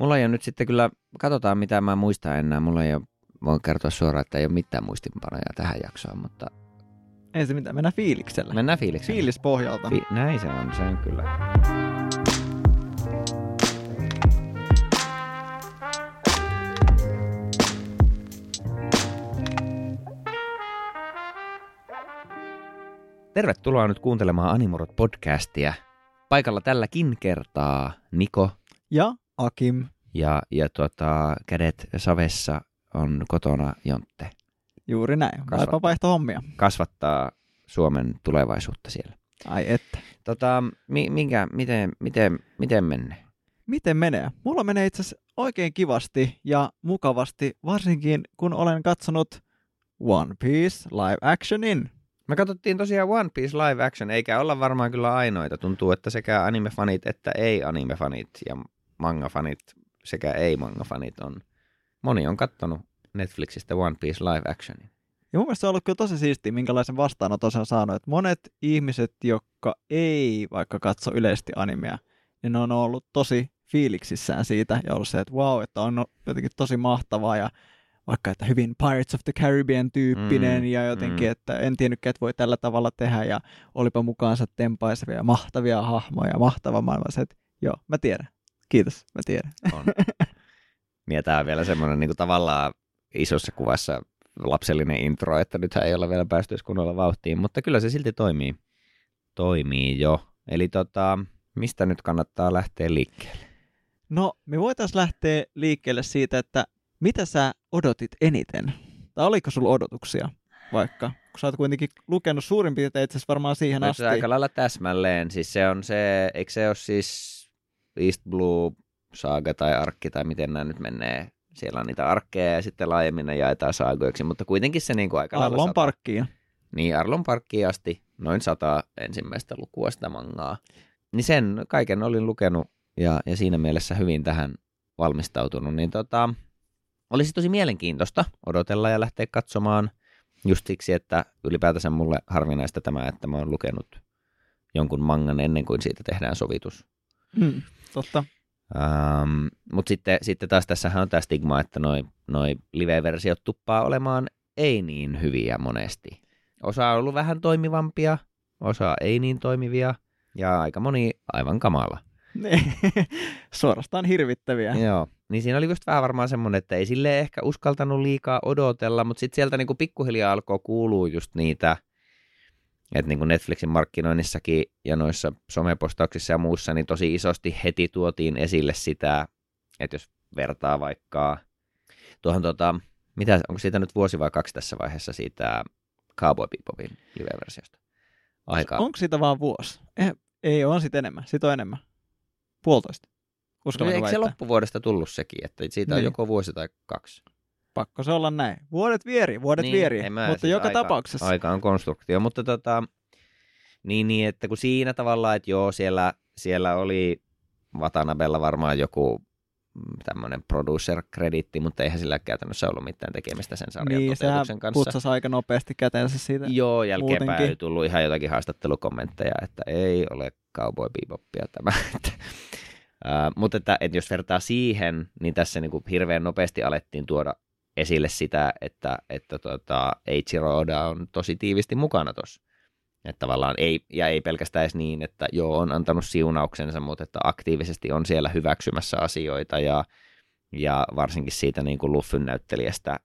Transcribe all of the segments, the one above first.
Mulla ei ole nyt sitten kyllä, katsotaan mitä mä muistan enää. Mulla ei ole, voin kertoa suoraan, että ei ole mitään muistinpanoja tähän jaksoon, mutta Ei se mitään, mennään fiiliksellä. mennään fiilikseen. Fiilis pohjalta. Fi- näin se on, se on kyllä. Tervetuloa nyt kuuntelemaan Animorot podcastia. Paikalla tälläkin kertaa Niko ja Akim. ja, ja tota, kädet savessa on kotona Jontte. Juuri näin. Kaipa vaihto hommia. Kasvattaa Suomen tulevaisuutta siellä. Ai että. Tota, mi, minkä, miten, miten, miten menee? Miten menee? Mulla menee itse asiassa oikein kivasti ja mukavasti, varsinkin kun olen katsonut One Piece live actionin. Me katsottiin tosiaan One Piece live action, eikä olla varmaan kyllä ainoita. Tuntuu, että sekä anime-fanit että ei-anime-fanit ja manga-fanit sekä ei-manga-fanit on. Moni on kattonut Netflixistä One Piece live actionin. Ja mun mielestä se on ollut kyllä tosi siistiä, minkälaisen vastaanoton se on saanut. Että monet ihmiset, jotka ei vaikka katso yleisesti animea, niin ne on ollut tosi fiiliksissään siitä ja ollut se, että wow, että on jotenkin tosi mahtavaa ja vaikka että hyvin Pirates of the Caribbean tyyppinen Mm, ja jotenkin, mm. että en tiennytkään, että voi tällä tavalla tehdä ja olipa mukaansa tempaisevia ja mahtavia hahmoja, mahtava maailma. Se, että joo, mä tiedän. Kiitos, mä tiedän. On. ja tämä on vielä semmoinen niin tavallaan isossa kuvassa lapsellinen intro, että nythän ei olla vielä päästy kunnolla vauhtiin, mutta kyllä se silti toimii. Toimii jo. Eli tota, mistä nyt kannattaa lähteä liikkeelle? No, me voitaisiin lähteä liikkeelle siitä, että mitä sä odotit eniten? Tai oliko sulla odotuksia vaikka? Kun sä oot kuitenkin lukenut suurin piirtein itse varmaan siihen No, asti. se aika lailla täsmälleen. Siis se on se, eikö se ole siis East Blue saaga tai arkki tai miten nämä nyt menee. Siellä on niitä arkkeja ja sitten laajemmin ne jaetaan saagoiksi, mutta kuitenkin se niin kuin aika lailla Arlon sata- parkkiin. Niin, Arlon parkkiin asti noin sata ensimmäistä lukua sitä mangaa. Niin sen kaiken olin lukenut ja, ja siinä mielessä hyvin tähän valmistautunut. Niin tota, olisi tosi mielenkiintoista odotella ja lähteä katsomaan just siksi, että ylipäätänsä mulle harvinaista tämä, että mä oon lukenut jonkun mangan ennen kuin siitä tehdään sovitus. Hmm, totta. Ähm, Mutta sitten, sitten taas tässähän on tämä stigma, että noi, noi live-versiot tuppaa olemaan ei niin hyviä monesti. Osa on ollut vähän toimivampia, osa ei niin toimivia ja aika moni aivan kamala. Suorastaan hirvittäviä. Joo, niin siinä oli just vähän varmaan semmoinen, että ei sille ehkä uskaltanut liikaa odotella, mutta sitten sieltä niinku pikkuhiljaa alkoi kuulua just niitä, että niinku Netflixin markkinoinnissakin ja noissa somepostauksissa ja muussa, niin tosi isosti heti tuotiin esille sitä, että jos vertaa vaikka tuohon tota, mitä, onko siitä nyt vuosi vai kaksi tässä vaiheessa siitä Cowboy Bebopin live-versiosta? Aika. Onko siitä vaan vuosi? Eh, ei, on sit enemmän. Sit on enemmän. Puolitoista. No, Uskallanko eikö se väittää? loppuvuodesta tullut sekin, että siitä on Niin. joko vuosi tai kaksi? Pakko se olla näin. Vuodet vieri, vuodet Niin, vieri. mä Mutta siis joka aika- tapauksessa. Aika on konstruktio, mutta tota, niin, niin, että kun siinä tavallaan, että joo, siellä, siellä oli Watanabella varmaan joku tämmöinen producer-kreditti, mutta eihän sillä käytännössä ollut mitään tekemistä sen sarjan niin, toteutuksen kanssa. putsasi aika nopeasti käteensä siitä. Joo, jälkeenpäin ei tullut ihan jotakin haastattelukommentteja, että ei ole Cowboy Bebopia tämä. Ää, mutta että, että jos vertaa siihen, niin tässä niin kuin hirveän nopeasti alettiin tuoda esille sitä, että, että tota, Eiichiro Oda on tosi tiivisti mukana tuossa. Että tavallaan ei, ja ei pelkästään edes niin, että joo, on antanut siunauksensa, mutta että aktiivisesti on siellä hyväksymässä asioita ja, ja varsinkin siitä niin kuin Luffyn näyttelijästä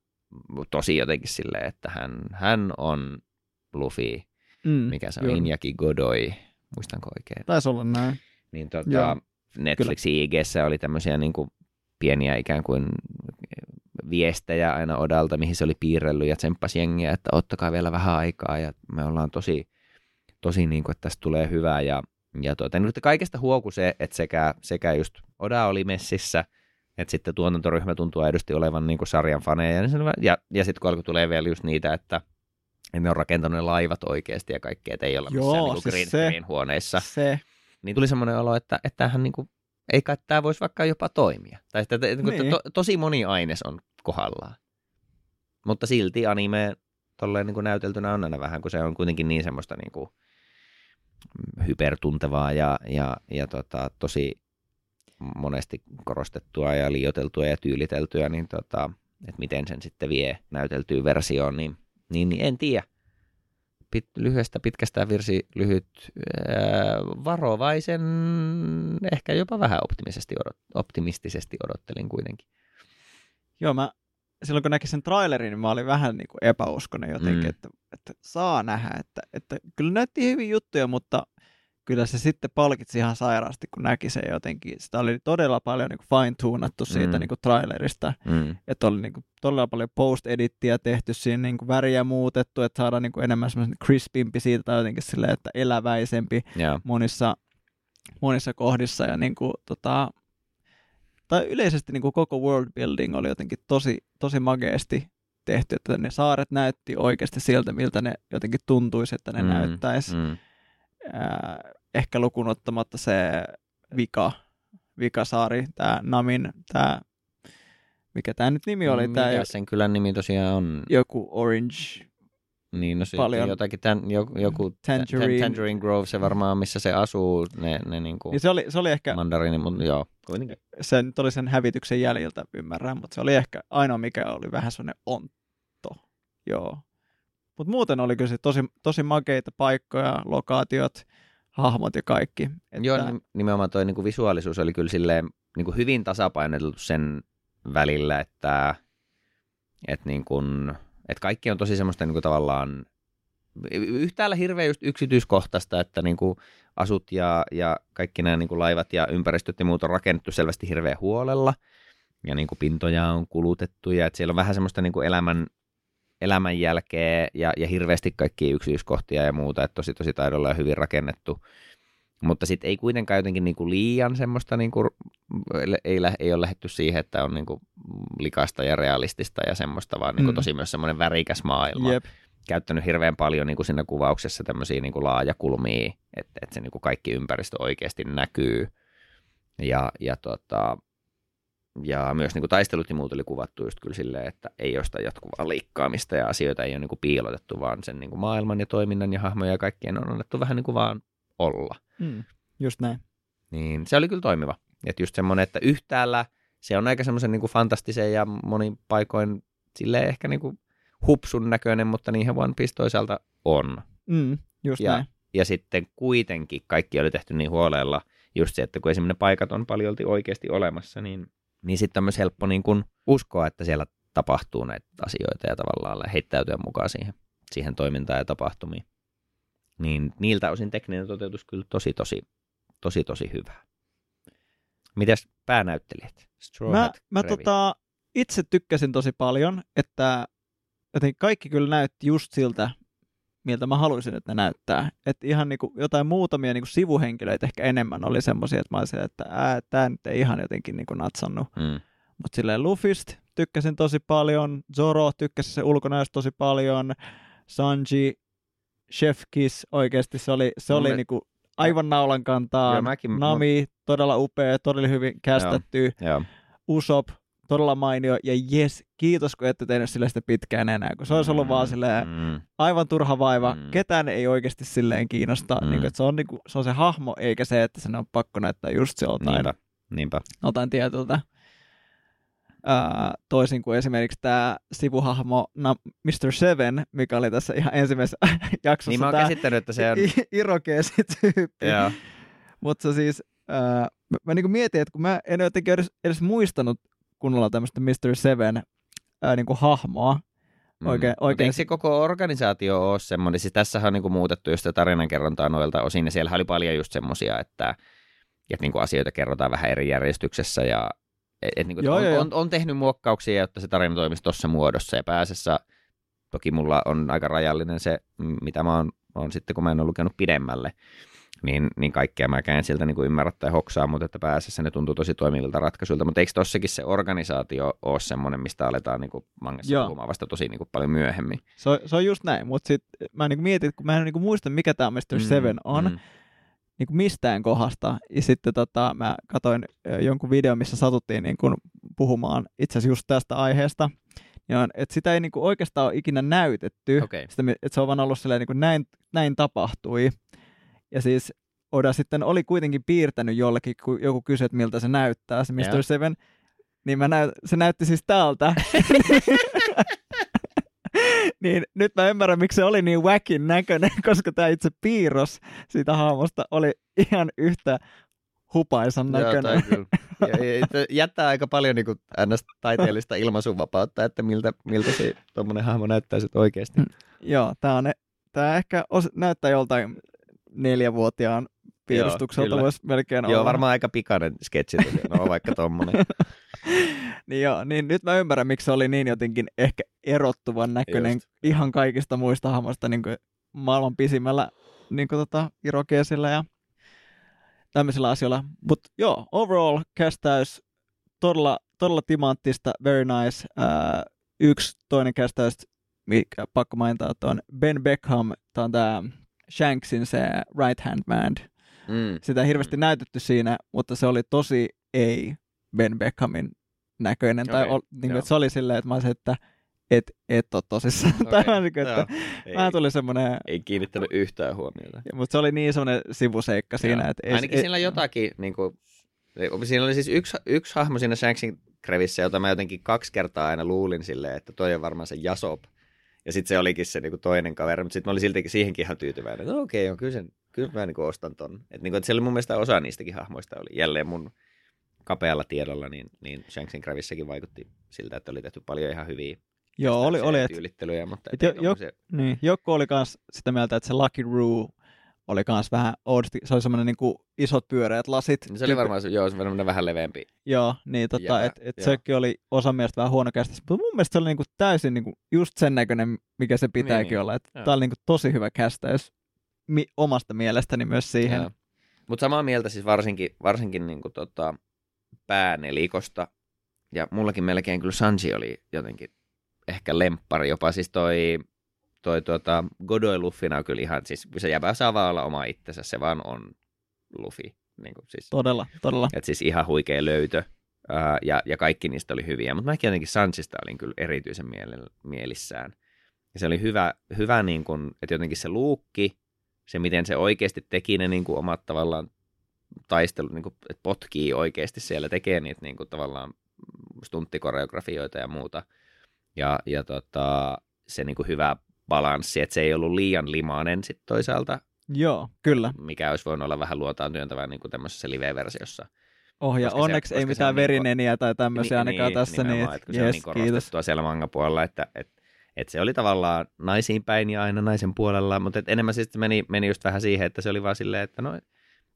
tosi jotenkin silleen, että hän, hän on Luffy, Mm, mikä se on, joo. Injaki Godoi, muistanko oikein? Taisi olla näin. Niin tota, Netflixin IGssä oli tämmöisiä niin kuin pieniä ikään kuin viestejä aina Odalta, mihin se oli piirrellyt ja tsemppasi jengiä, että ottakaa vielä vähän aikaa ja me ollaan tosi, tosi niin kuin, että tästä tulee hyvää ja, ja tuota, nyt kaikesta huoku se, että sekä, sekä just Oda oli messissä, että sitten tuotantoryhmä tuntuu aidosti olevan niin kuin sarjan faneja niin ja, ja sitten kun alkoi tulee vielä just niitä, että että ne on rakentanut ne laivat oikeasti ja kaikkea, että ei olla Joo, missään niin siis green se- screen huoneissa Se. niin tuli semmoinen olo, että, että tämähän niin kuin, ei kai tämä voisi vaikka jopa toimia. Tai että, että, Niin. to, tosi moni aines on kohdallaan. Mutta silti anime tolleen niin kuin näyteltynä on aina vähän, kun se on kuitenkin niin semmoista niin kuin hypertuntevaa ja, ja, ja tota, tosi monesti korostettua ja liioteltua ja tyyliteltyä, niin tota, että miten sen sitten vie näyteltyyn versioon, niin, niin, niin en tiedä. Pit, lyhyestä pitkästä virsi lyhyt ää, varovaisen, ehkä jopa vähän optimisesti, odot, optimistisesti odottelin kuitenkin. Joo, mä silloin kun näkin sen trailerin, niin mä olin vähän niin kuin epäuskonen jotenkin, mm. että, että saa nähdä, että, että kyllä näytti hyvin juttuja, mutta kyllä se sitten palkitsi ihan sairaasti, kun näki sen jotenkin. Sitä oli todella paljon niin fine-tunattu siitä mm. niin kuin trailerista, mm. että oli niin kuin todella paljon post-edittiä tehty siinä, niin kuin väriä muutettu, että saadaan niin kuin enemmän semmoisen crispimpi siitä tai jotenkin silleen, että eläväisempi yeah. monissa, monissa kohdissa ja niin kuin, tota, tai yleisesti niin kuin koko world building oli jotenkin tosi, tosi mageesti tehty, että ne saaret näytti oikeasti siltä, miltä ne jotenkin tuntuisi, että ne mm, näyttäisi. Mm. Äh, ehkä lukunottamatta se vika, vikasaari, tämä Namin, tämä, mikä tämä nyt nimi oli? Mikä tää, sen kylän nimi tosiaan on? Joku Orange, niin, no paljon. jotakin, tämän, joku, joku Tangerine. Tangerine Grove, se varmaan, missä se asuu, ne, ne niin kuin niin se oli, se oli ehkä, mandariini, mutta joo, kuitenkin. Se nyt oli sen hävityksen jäljiltä, ymmärrän, mutta se oli ehkä ainoa, mikä oli vähän sellainen ontto, joo. Mutta muuten oli kyllä tosi, tosi makeita paikkoja, lokaatiot, hahmot ja kaikki. Että... Joo, nimenomaan toi niin kuin visuaalisuus oli kyllä silleen niin kuin hyvin tasapainoteltu sen välillä, että, että niin kuin, et kaikki on tosi semmoista niin kuin tavallaan yhtäällä hirveän just yksityiskohtaista, että niin kuin asut ja, ja kaikki nämä niin kuin laivat ja ympäristöt ja muut on rakennettu selvästi hirveän huolella ja niin kuin pintoja on kulutettu ja että siellä on vähän semmoista niin kuin elämän, elämän jälkeä ja, ja hirveästi kaikki yksityiskohtia ja muuta, että tosi tosi taidolla ja hyvin rakennettu. Mutta sitten ei kuitenkaan jotenkin niinku liian semmoista, niinku, ei, ei ole lähetty siihen, että on niinku likasta ja realistista ja semmoista, vaan niinku mm. tosi myös semmoinen värikäs maailma. Jep. Käyttänyt hirveän paljon niinku siinä kuvauksessa tämmöisiä niinku laajakulmia, että et se niinku kaikki ympäristö oikeasti näkyy. Ja, ja, tota, ja myös niinku taistelut ja muut oli kuvattu just kyllä silleen, että ei ole sitä jatkuvaa liikkaamista ja asioita ei ole niinku piilotettu, vaan sen niinku maailman ja toiminnan ja hahmoja ja kaikkien on annettu vähän niinku vaan olla. Mm, just näin. Niin se oli kyllä toimiva. Että just semmoinen, että yhtäällä se on aika semmoisen niin fantastisen ja monin paikoin sille ehkä niin kuin hupsun näköinen, mutta niinhän One Piece toisaalta on. Mm, just ja, näin. Ja sitten kuitenkin kaikki oli tehty niin huolella, just se, että kun esimerkiksi paikat on paljon oikeasti olemassa, niin, niin sitten on myös helppo niin kuin uskoa, että siellä tapahtuu näitä asioita ja tavallaan heittäytyä mukaan siihen, siihen toimintaan ja tapahtumiin niin niiltä osin tekninen toteutus kyllä tosi, tosi, tosi, tosi hyvä. Mitäs päänäyttelijät? Straw mä, mä tota, itse tykkäsin tosi paljon, että joten kaikki kyllä näytti just siltä, miltä mä haluaisin, että ne näyttää. Että ihan niinku jotain muutamia niinku sivuhenkilöitä ehkä enemmän oli semmoisia, että mä olisin, että ää, tää nyt ei ihan jotenkin niinku natsannut. Mm. Mutta silleen Luffyst tykkäsin tosi paljon, Zoro tykkäsin se ulkonäöstä tosi paljon, Sanji Chef Kiss oikeasti, se oli, se oli me... niinku aivan naulan kantaa. Mäkin, Nami, mä... todella upea, todella hyvin kästetty. Usop, todella mainio, ja jes, kiitos kun ette tehnyt sille sitä pitkään enää, kun se olisi ollut mm, vaan silleen mm, aivan turha vaiva, mm. ketään ei oikeasti silleen kiinnosta, mm. niin kuin, että se, on, niin kuin, se on se hahmo, eikä se, että sen on pakko näyttää just se jotain, niinpä, niinpä. jotain tietyltä Toisin kuin esimerkiksi tämä sivuhahmo na, Mr. Seven, mikä oli tässä ihan ensimmäisessä jaksossa. Niin mä oon käsittänyt, että se on... Irokeesi-tyyppi. Mutta siis, ää, mä, mä niin mietin, että kun mä en jotenkin edes, edes muistanut kunnolla tämmöistä Mr. Seven ää, niin hahmoa, Mm. Oikein, oikein. Eikö se koko organisaatio ole semmoinen, siis tässä on niin muutettu just tarinankerrontaa noilta osin, ja siellä oli paljon just semmoisia, että, että niin asioita kerrotaan vähän eri järjestyksessä, ja et, et niin kuin, joo, on, joo. On, on, tehnyt muokkauksia, jotta se tarina toimisi tuossa muodossa ja pääsessä, toki mulla on aika rajallinen se, mitä mä oon, oon sitten, kun mä en ole lukenut pidemmälle, niin, niin kaikkea mä käyn sieltä niin kuin ymmärrä tai hoksaa, mutta että pääsessä ne tuntuu tosi toimivilta ratkaisuilta. Mutta eikö tossakin se organisaatio ole semmoinen, mistä aletaan niin kuin mangassa Joo. puhumaan vasta tosi niin kuin paljon myöhemmin? Se on, se on just näin, mutta sitten mä niin mietin, kun mä en niin muista, mikä tämä Mr. Mm, Seven on, mm niin kuin mistään kohdasta. Ja sitten tota, mä katsoin jonkun videon, missä satuttiin niin kuin puhumaan itse asiassa just tästä aiheesta. Ja on, että sitä ei niin kuin oikeastaan ole ikinä näytetty, okay. sitä, että se on vaan ollut silleen, niin kuin näin, näin tapahtui. Ja siis Oda sitten oli kuitenkin piirtänyt jollekin, kun joku kysyi, että miltä se näyttää, se Mr. Joo. Seven, niin mä näyt, se näytti siis tältä. niin nyt mä ymmärrän, miksi se oli niin wackin näköinen, koska tämä itse piirros siitä hahmosta oli ihan yhtä hupaisan Joo, näköinen. Ja, ja jättää aika paljon niin kuin, ns. taiteellista ilmaisuvapautta, että miltä, miltä se tuommoinen hahmo näyttää sit oikeasti. Joo, tämä on, tää ehkä os, näyttää joltain neljävuotiaan piirustukselta voisi melkein Joo, olla. varmaan aika pikainen sketsi, no vaikka tommonen. niin joo, niin nyt mä ymmärrän, miksi se oli niin jotenkin ehkä erottuvan näköinen Just. ihan kaikista muista hahmoista niin kuin maailman pisimmällä niin kuin tota, irokeesillä ja tämmöisillä asioilla. Mutta joo, overall kästäys todella, todella timanttista, very nice. Ää, yksi toinen kästäys, mikä pakko mainita, että on Ben Beckham, tämä on tämä Shanksin se right hand man. Mm. Sitä ei hirveästi näytetty siinä, mutta se oli tosi ei Ben Beckhamin näköinen. Tai Okei, ol, niin kuin, että se oli silleen, että mä olisin, että et, et ole tosissaan. Okay, tai niin kuin, että ei, vähän tuli semmoinen, ei kiinnittänyt yhtään huomiota. mutta se oli niin semmoinen sivuseikka siinä. Joo. Että ei, Ainakin ei, siinä jotakin, niin kuin, siinä oli siis yksi, yksi hahmo siinä Shanksin krevissä, jota mä jotenkin kaksi kertaa aina luulin silleen, että toi on varmaan se Jasop. Ja sitten se olikin se niin kuin toinen kaveri, mutta sitten mä olin siltikin siihenkin ihan tyytyväinen, että okei, okay, kyllä, sen, kyllä mä niin kuin ostan ton. Että niin kuin, että siellä mun mielestä osa niistäkin hahmoista oli jälleen mun kapealla tiedolla, niin, niin Shanksin krevissäkin vaikutti siltä, että oli tehty paljon ihan hyviä Joo, oli, oli että tyylittelyjä, mutta et et jo- jo- tommosia- niin, joku oli kans sitä mieltä, että se Lucky Roo oli kans vähän oudosti, se oli semmoinen niin isot pyöreät lasit. Niin se oli varmaan se, joo, semmoinen vähän leveämpi. Joo, niin tota, että et joo. sekin oli osa mielestä vähän huono kästys, mutta mun mielestä se oli niinku täysin niinku just sen näköinen, mikä se pitääkin Niin, olla. Että joo. tää oli niinku tosi hyvä kästäys mi- omasta mielestäni myös siihen. Mutta samaa mieltä siis varsinkin, varsinkin niin kuin tota, päänelikosta. Ja mullakin melkein kyllä Sanji oli jotenkin ehkä lemppari jopa. Siis toi, toi tuota, Godoy Luffina kyllä ihan, siis se jäbä saa vaan olla oma itsensä, se vaan on Luffy. Niin kuin siis, Todella, todella. et siis ihan huikea löytö. Ää, ja, ja kaikki niistä oli hyviä, mutta mäkin jotenkin Sanchista olin kyllä erityisen miele- mielissään. Ja se oli hyvä, hyvä niin kuin, että jotenkin se luukki, se miten se oikeasti teki ne niin kuin omat tavallaan taistelut, niin kuin, että potkii oikeasti siellä, tekee niitä niin kuin, tavallaan stunttikoreografioita ja muuta. Ja, ja tota, se niin kuin hyvä balanssi, että se ei ollut liian limainen sit toisaalta, Joo, kyllä. mikä olisi voinut olla vähän luotaan työntävää niin kuin tämmöisessä live-versiossa. Oh, ja Koska se- onneksi ei se mitään on niin verineniä tai tämmöisiä ainakaan tässä, niin että kun se on niin kiitos. korostettua siellä manga-puolella, että, että, että se oli tavallaan naisiin päin ja aina naisen puolella, mutta että enemmän sitten meni, meni just vähän siihen, että se oli vaan silleen, että no,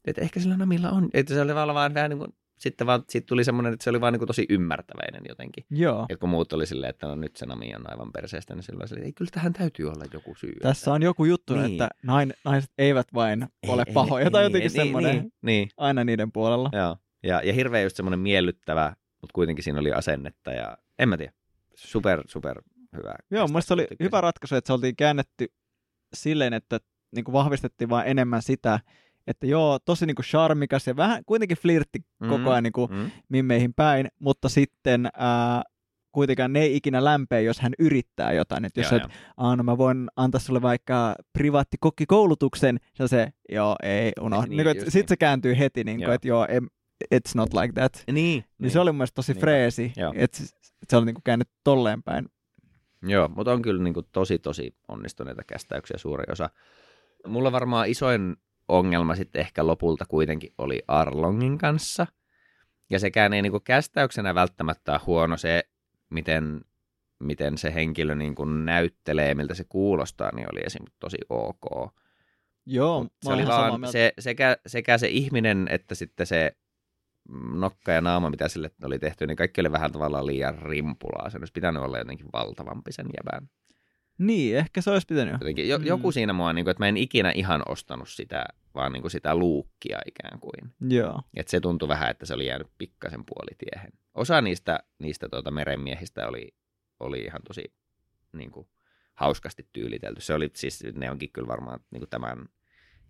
että ehkä sillä Namilla on, että se oli vaan, vaan vähän niin kuin, sitten vaan, siitä tuli semmoinen, että se oli vaan niin kuin tosi ymmärtäväinen jotenkin. Joo, Et kun muut oli silleen, että no nyt se Nami on aivan perseestä, niin silloin oli, ei kyllä tähän täytyy olla joku syy. tässä on joku juttu, Niin. että nain, naiset eivät vain Ei, ole ei, pahoja ei, tai ei, jotenkin niin, semmoinen Niin, niin, aina niiden puolella. Joo, ja, ja hirveän just semmoinen miellyttävä, mutta kuitenkin siinä oli asennetta ja en mä tiedä, super, super hyvä. Joo, mun oli Tykkäsin. hyvä ratkaisu, että se oltiin käännetty silleen, että niin kuin vahvistettiin vaan enemmän sitä, että joo, tosi niin kuin charmikas ja vähän kuitenkin flirtti Mm, koko ajan niin kuin Mm, mimmeihin päin, mutta sitten ää, kuitenkaan ne ei ikinä lämpeä, jos hän yrittää jotain. Että jos joo, et, no mä voin antaa sulle vaikka privaattikokkikoulutuksen, ja se, joo, ei, unohda. Niin, Niin, niin, Sitten niin. se kääntyy heti, niin kuin, että joo, em, it's not like that. Niin, Niin, niin se oli mun mielestä tosi Niinpä. freesi, että se, se oli niin kuin käännetty tolleen päin. Joo, mutta on kyllä niin kuin tosi, tosi onnistuneita kästäyksiä suuri osa. Mulla varmaan isoin ongelma sitten ehkä lopulta kuitenkin oli Arlongin kanssa. Ja sekään ei niin kuin kästäyksenä välttämättä ole huono se, miten, miten se henkilö niin kuin näyttelee, miltä se kuulostaa, niin oli esim. tosi ok. Joo, Mut se oli vaan se, sekä, sekä se ihminen että sitten se nokka ja naama, mitä sille oli tehty, niin kaikki oli vähän tavallaan liian rimpulaa. Se olisi pitänyt olla jotenkin valtavampi sen jäbän. Niin, ehkä se olisi pitänyt. Jotenkin, jo, Mm. Joku siinä mua, niin kuin, että mä en ikinä ihan ostanut sitä, vaan niin kuin sitä luukkia ikään kuin. Joo. Et se tuntui vähän, että se oli jäänyt pikkasen puolitiehen. Osa niistä, niistä tuota merenmiehistä oli, oli ihan tosi niin kuin, hauskasti tyylitelty. Se oli siis, ne onkin kyllä varmaan niin kuin tämän,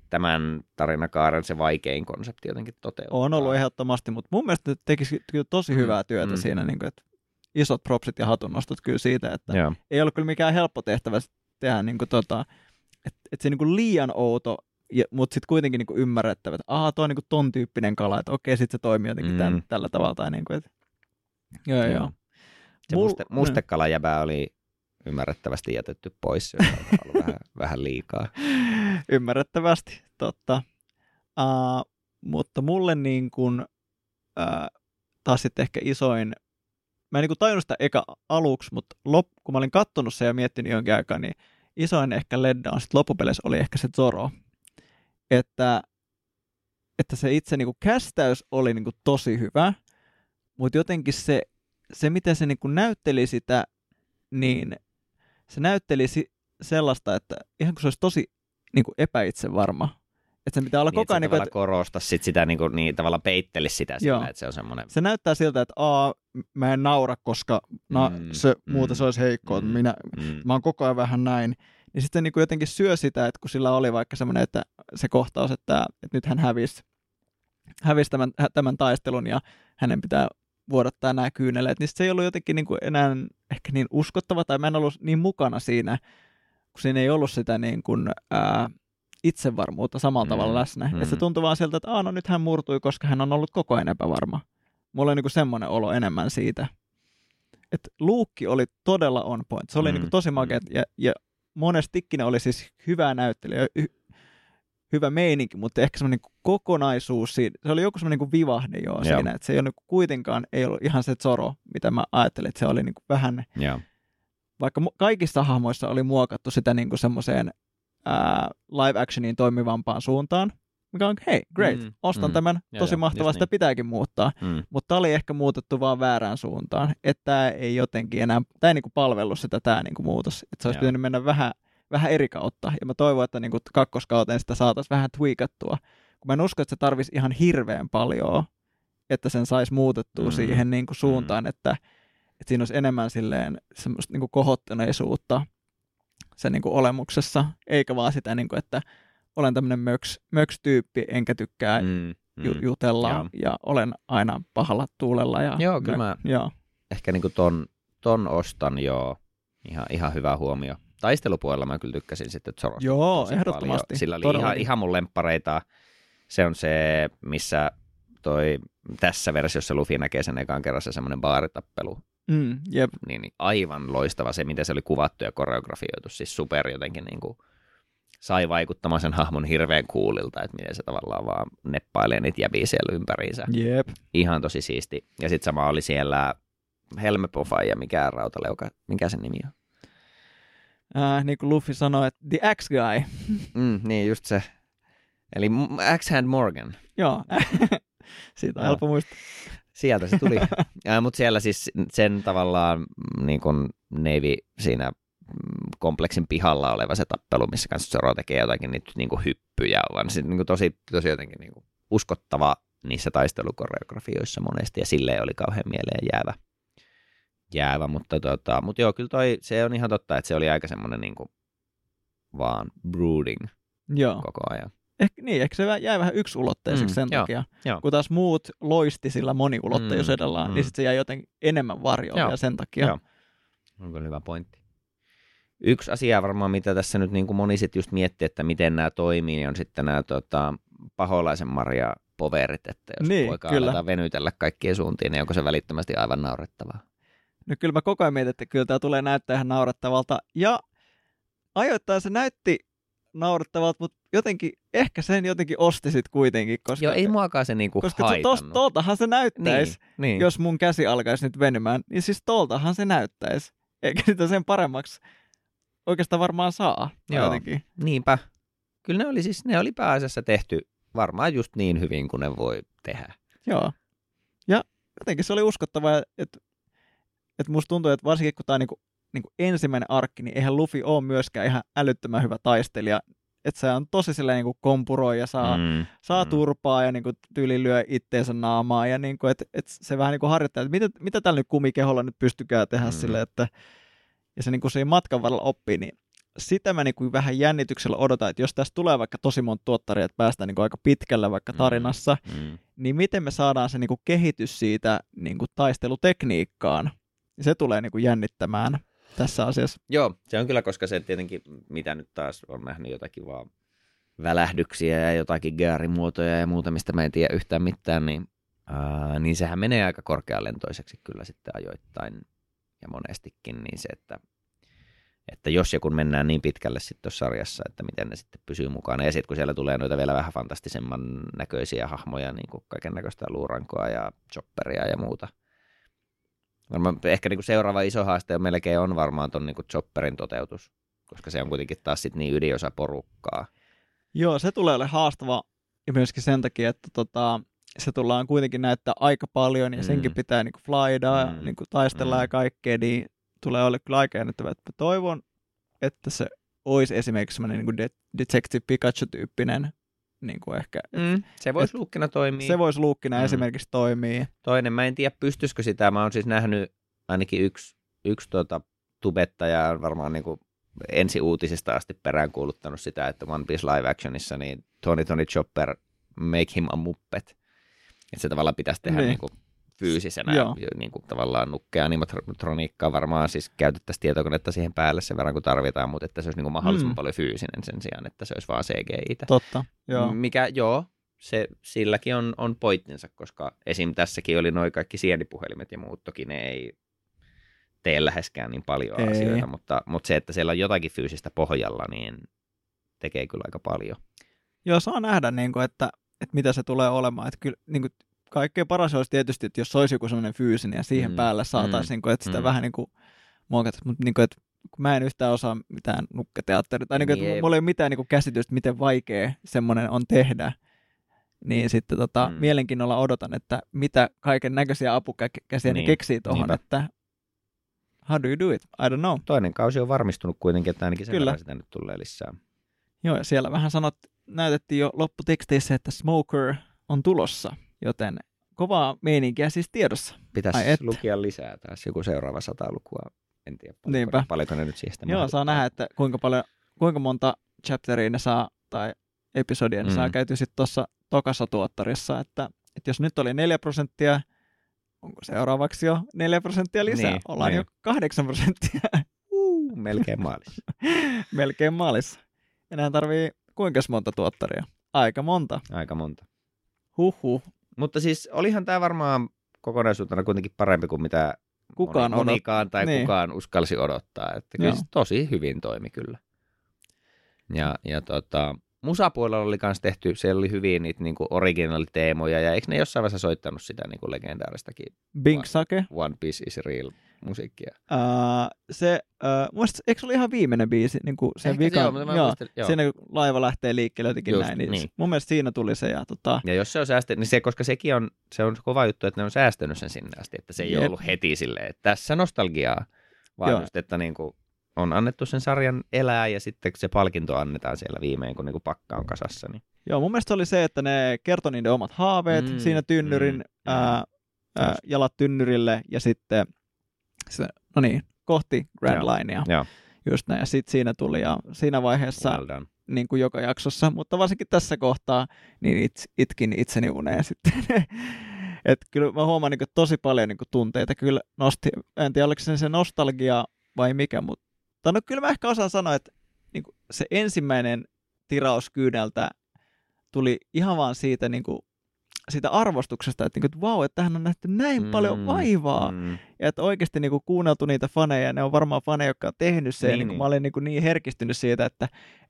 tämän tarinakaaren se vaikein konsepti jotenkin toteuttaa. On ollut ehdottomasti, mutta mun mielestä ne tekisi tosi Mm, hyvää työtä mm. siinä, niin kuin, että isot propsit ja hatunnostot kyllä siitä, että Joo. ei ollut kyllä mikään helppo tehtävä tehdä niin kuin, tota, että, että se niin kuin liian outo mutta sitten kuitenkin niinku ymmärrettävä, että aah, toi on niinku ton tyyppinen kala, että okei, sitten se toimii jotenkin Mm. tämän, tällä tavalla. Tai niinku, et... Joo, joo. Joo. Se Mul- muste, mustekalajäbä oli ymmärrettävästi jätetty pois, joka on ollut vähän, vähän liikaa. Ymmärrettävästi, totta. Uh, mutta mulle niin kuin, uh, taas sitten ehkä isoin, mä en niin kuin tajunnut sitä eka aluksi, mutta lop, kun mä olin kattonut sen ja miettinyt jonkin aikaa, niin isoin ehkä ledda on sitten loppupeleissä oli ehkä se Zoro. Että, että se itse niin kuin kästäys oli niin kuin tosi hyvä, mutta jotenkin se, se miten se niin kuin näytteli sitä, niin se näytteli si- sellaista, että ihan kuin se olisi tosi niin kuin epäitsevarma. Että se pitää olla Niin, koko ajan, niin että korosta sit sitä, niin, kuin, niin tavallaan peittelisi sitä Joo. sillä, että se on semmoinen... se näyttää siltä, että aa, mä en naura, koska na, Mm, se, muuten mm, se olisi heikkoa, mm, mm, minä, Mm, mä oon koko ajan vähän näin. Niin sitten se niin kuin jotenkin syö sitä, että kun sillä oli vaikka semmoinen, että se kohtaus, että, että nyt hän hävisi, hävisi tämän, tämän taistelun ja hänen pitää vuodattaa nämä kyyneleet, niin se ei ollut jotenkin niin kuin enää ehkä niin uskottava, tai mä en ollut niin mukana siinä, kun siinä ei ollut sitä niin kuin, ää, itsevarmuutta samalla Mm, tavalla läsnä. mm. Mm. se tuntui vaan sieltä, että Aa, no nyt hän murtui, koska hän on ollut koko ajan epävarma. Mulla oli niin kuin semmoinen olo enemmän siitä. Että Luukki oli todella on point. Se oli Mm, niin kuin tosi makea. Ja, ja monestikin oli siis hyvää näyttelyä, hy, hyvä meininki, mutta ehkä semmoinen niin kokonaisuus siinä. Se oli joku semmoinen niin kuin vivahde jo Joo. siinä, että se ei ole niin kuin kuitenkaan ei ollut ihan se Zoro, mitä mä ajattelin, että se oli niin kuin vähän, joo. vaikka mu- kaikissa hahmoissa oli muokattu sitä niin kuin semmoiseen ää, live actioniin toimivampaan suuntaan, mikä on hei, great, Mm, mm, ostan mm. mm. tämän, Joo, tosi joo, mahtavaa, sitä niin. pitääkin muuttaa, Mm. mutta tämä oli ehkä muutettu vaan väärään suuntaan, että tämä ei jotenkin enää, tämä ei niinku palvellut sitä tämä niinku muutos, että se olisi Joo. pitänyt mennä vähän, vähän eri kautta, ja mä toivon, että niinku kakkoskauteen sitä saataisiin vähän tweakattua, kun mä en usko, että se tarvisi ihan hirveän paljon, että sen saisi muutettua Mm. mm. siihen niinku suuntaan, mm. että, että siinä olisi enemmän silleen semmoista niinku kohottuneisuutta sen niinku olemuksessa, eikä vaan sitä, niinku, että olen tämmöinen möks, möks-tyyppi, enkä tykkää Mm. ju- Mm. jutella Joo. ja olen aina pahalla tuulella. Ja Joo, kyllä mä- Joo, Ehkä niin kuin ton, ton ostan joo. Ihan, ihan hyvä huomio. Taistelupuolella mä kyllä tykkäsin sitten Zorosta Joo, ehdottomasti. Paljon. Sillä oli ihan, ihan mun lemppareita. Se on se, missä toi, tässä versiossa Luffy näkee sen ekan kerran se semmoinen baaritappelu. Mm, jep. Niin, niin aivan loistava se, miten se oli kuvattu ja koreografioitu. Siis super jotenkin niin kuin sai vaikuttamaan sen hahmon hirveän kuulilta, että miten se tavallaan vaan neppailee niitä jäbiä siellä ympäriinsä. Jep. Ihan tosi siisti. Ja sitten sama oli siellä Helme Pofa ja mikä rautaleuka, mikä sen nimi on? Äh, niin kuin Luffy sanoi, että the X guy. Mm, niin, just se. Eli M- X-Hand Morgan. Joo. Siitä on helppo muistaa. Sieltä se tuli. Mutta siellä siis sen tavallaan mm, niin kuin Navy siinä mm, kompleksin pihalla oleva se tappelu, missä kanssa Zoro tekee jotakin niitä niin kuin hyppyjä, vaan sit, niin kuin tosi, tosi jotenkin niin kuin uskottava niissä taistelukoreografioissa monesti, ja silleen oli kauhean mieleen jäävä. jäävä mutta, tota, mutta joo, kyllä toi, se on ihan totta, että se oli aika semmoinen niin kuin vaan brooding Joo. koko ajan. Ehkä, niin, ehkä se jäi vähän yksiulotteiseksi Mm, sen joo, takia. joo. Kun taas muut loisti sillä moniulotteisuudellaan, Mm, mm, mm. niin sitten se jäi jotenkin enemmän varjoon Joo, vielä sen takia. joo. On kyllä hyvä pointti. Yksi asia varmaan, mitä tässä nyt niin kuin moni sit just miettii, että miten nämä toimii, niin on sitten nämä tota, paholaisen Maria poverit, että jos Niin, poika kyllä. aletaan venytellä kaikkien suuntiin, niin onko se välittömästi aivan naurettavaa? No kyllä mä koko ajan mietin, että kyllä tämä tulee näyttää ihan naurettavalta. Ja ajoittain se näytti naurettavalta, mutta jotenkin, ehkä sen jotenkin osti sit kuitenkin, koska, Joo, ei muakaan se niinku koska tos, toltahan se näyttäisi, niin, niin. jos mun käsi alkaisi nyt venymään, niin siis toltahan se näyttäisi. Eikä sitä sen paremmaksi oikeastaan varmaan saa. Joo. Jotenkin. Niinpä. Kyllä ne oli siis, ne oli pääasiassa tehty varmaan just niin hyvin kuin ne voi tehdä. Joo. Ja jotenkin se oli uskottavaa, että, että musta tuntuu, että varsinkin kun tämä on niinku, niinku ensimmäinen arkki, niin eihän Luffy ole myöskään ihan älyttömän hyvä taistelija. Että se on tosi silleen niinku kompuroi ja saa, mm. Mm, saa mm. turpaa ja niinku tyyli lyö itteensä naamaa. Ja niinku, että et se vähän niinku harjoittaa, että mitä, mitä tällä nyt kumikeholla nyt pystykää tehdä Mm. mm. silleen, että ja se niinku siinä matkan varrella oppii, niin sitä mä niinku vähän jännityksellä odotan, että jos tästä tulee vaikka tosi monta tuottaria, että päästään niinku aika pitkällä vaikka Mm. tarinassa, Mm. niin miten me saadaan se niinku kehitys siitä niinku taistelutekniikkaan. Se tulee niinku jännittämään tässä asiassa. Joo, se on kyllä, koska se tietenkin, mitä nyt taas on nähnyt jotakin vaan välähdyksiä ja jotakin gearimuotoja ja muuta, mistä mä en tiedä yhtään mitään, niin, ää, niin sehän menee aika korkealentoiseksi kyllä sitten ajoittain ja monestikin, niin se, että, että jos ja kun mennään niin pitkälle sitten tuossa sarjassa, että miten ne sitten pysyy mukana, ja sitten kun siellä tulee noita vielä vähän fantastisemman näköisiä hahmoja, niin kuin kaiken näköistä luurankoa ja chopperia ja muuta, Varmaan ehkä niin kuin seuraava iso haaste on melkein on varmaan tuon niin chopperin toteutus, koska se on kuitenkin taas sit niin ydinosa porukkaa. Joo, se tulee ole haastava ja myöskin sen takia, että tota, se tullaan kuitenkin näyttää aika paljon ja mm. senkin pitää niin flyda mm. ja niin taistella mm. ja kaikkea, niin tulee olla kyllä aika jännittävää. Mä toivon, että se olisi esimerkiksi semmoinen niin De- Detective Pikachu-tyyppinen niin kuin ehkä. Mm, se voisi luukkina toimia. Se voisi luukkina mm. esimerkiksi toimia. Toinen, mä en tiedä pystyisikö sitä. Mä oon siis nähnyt ainakin yksi, yksi tuota, tubettaja on varmaan niin kuin ensi uutisista asti peräänkuuluttanut sitä, että One Piece live actionissa niin Tony Tony Chopper make him a muppet. Että se tavallaan pitäisi tehdä niin. Niin kuin fyysisenä Joo. niin kuin tavallaan nukkea animatroniikkaa varmaan siis käytettäisiin tietokonetta siihen päälle sen verran kun tarvitaan, mutta että se olisi niin kuin mahdollisimman mm. paljon fyysinen sen sijaan, että se olisi vaan cgi Totta, joo. Mikä joo, se, silläkin on, on pointtinsa, koska esim. tässäkin oli noin kaikki sienipuhelimet ja muut, toki ne ei tee läheskään niin paljon ei. asioita, mutta, mutta se, että siellä on jotakin fyysistä pohjalla, niin tekee kyllä aika paljon. Joo, saa nähdä, niin kuin, että, että mitä se tulee olemaan. Että kyllä, niin kuin, kaikkein paras olisi tietysti, että jos olisi joku sellainen fyysinen ja siihen mm. päälle saataisiin, mm. niin että sitä mm. vähän niin kuin muokata, mutta niin kuin, että kun mä en yhtään osaa mitään nukketeatteria, tai niin kuin, niin mulla ei ole mitään niin kuin käsitystä, miten vaikea semmoinen on tehdä, niin sitten tota, mm. mielenkiinnolla odotan, että mitä kaiken näköisiä apukäsiä niin. ne keksii tuohon, että how do you do it? I don't know. Toinen kausi on varmistunut kuitenkin, että ainakin sen Kyllä. sitä nyt tulee lisää. Joo, ja siellä vähän sanot, näytettiin jo lopputeksteissä, että Smoker on tulossa, joten kovaa meininkiä siis tiedossa. Pitäisi lukia lisää taas joku seuraava sata lukua. En tiedä, paljonko, paljonko ne nyt siitä Joo, saa nähdä, että kuinka, paljon, kuinka monta chapteria ne saa, tai episodia ne mm. saa käyty sitten tuossa tokassa tuottarissa, että, että jos nyt oli 4 prosenttia, onko seuraavaksi jo 4 prosenttia lisää? Niin, Ollaan niin. jo 8 prosenttia. Uh, melkein maalissa. melkein maalissa. Enää tarvii kuinka monta tuottaria? Aika monta. Aika monta. Huhhuh. Mutta siis olihan tämä varmaan kokonaisuutena kuitenkin parempi kuin mitä kukaan moni, monikaan tai niin. kukaan uskalsi odottaa. Että kyllä se tosi hyvin toimi kyllä. Ja, ja tota, musapuolella oli myös tehty, siellä oli hyvin niitä niin originaaliteemoja, ja eikö ne jossain vaiheessa soittanut sitä niin kuin legendaaristakin Bink Sake? One Piece is Real musiikkia. Uh, se, uh, muista, eikö se oli ihan viimeinen biisi? Niin kuin se vika, joo, joo, muistin, joo. Siinä kun laiva lähtee liikkeelle jotenkin Just, näin, niin, niin. mun mielestä siinä tuli se. Ja, tota... ja jos se on säästänyt, niin se, koska sekin on, se on kova juttu, että ne on säästänyt sen sinne asti, että se ei Jep. ole ollut heti silleen, että tässä nostalgiaa, vaan just, että niin kuin, on annettu sen sarjan elää ja sitten se palkinto annetaan siellä viimein, kun niinku pakka on kasassa. Niin. Joo, mun mielestä oli se, että ne kertoi niiden omat haaveet mm, siinä tynnyrin, mm, ää, ää, jalat tynnyrille ja sitten se, no niin, kohti Grand Linea. Just näin, ja sitten siinä tuli, ja siinä vaiheessa, well niin kuin joka jaksossa, mutta varsinkin tässä kohtaa, niin it, itkin itseni uneen sitten. että kyllä mä huomaan niin kuin, tosi paljon niin kuin, tunteita kyllä nosti, en tiedä oliko se se nostalgia vai mikä, mutta no kyllä mä ehkä osaan sanoa, että niin kuin se ensimmäinen tiraus kyyneltä tuli ihan vaan siitä, niin kuin, siitä arvostuksesta, että, niin kuin, että vau, että tähän on nähty näin mm, paljon vaivaa. Mm. Ja että oikeasti niin kuin, kuunneltu niitä faneja, ne on varmaan faneja, jotka on tehnyt sen. Niin, niin, niin. Mä olin niin, kuin, niin herkistynyt siitä, että,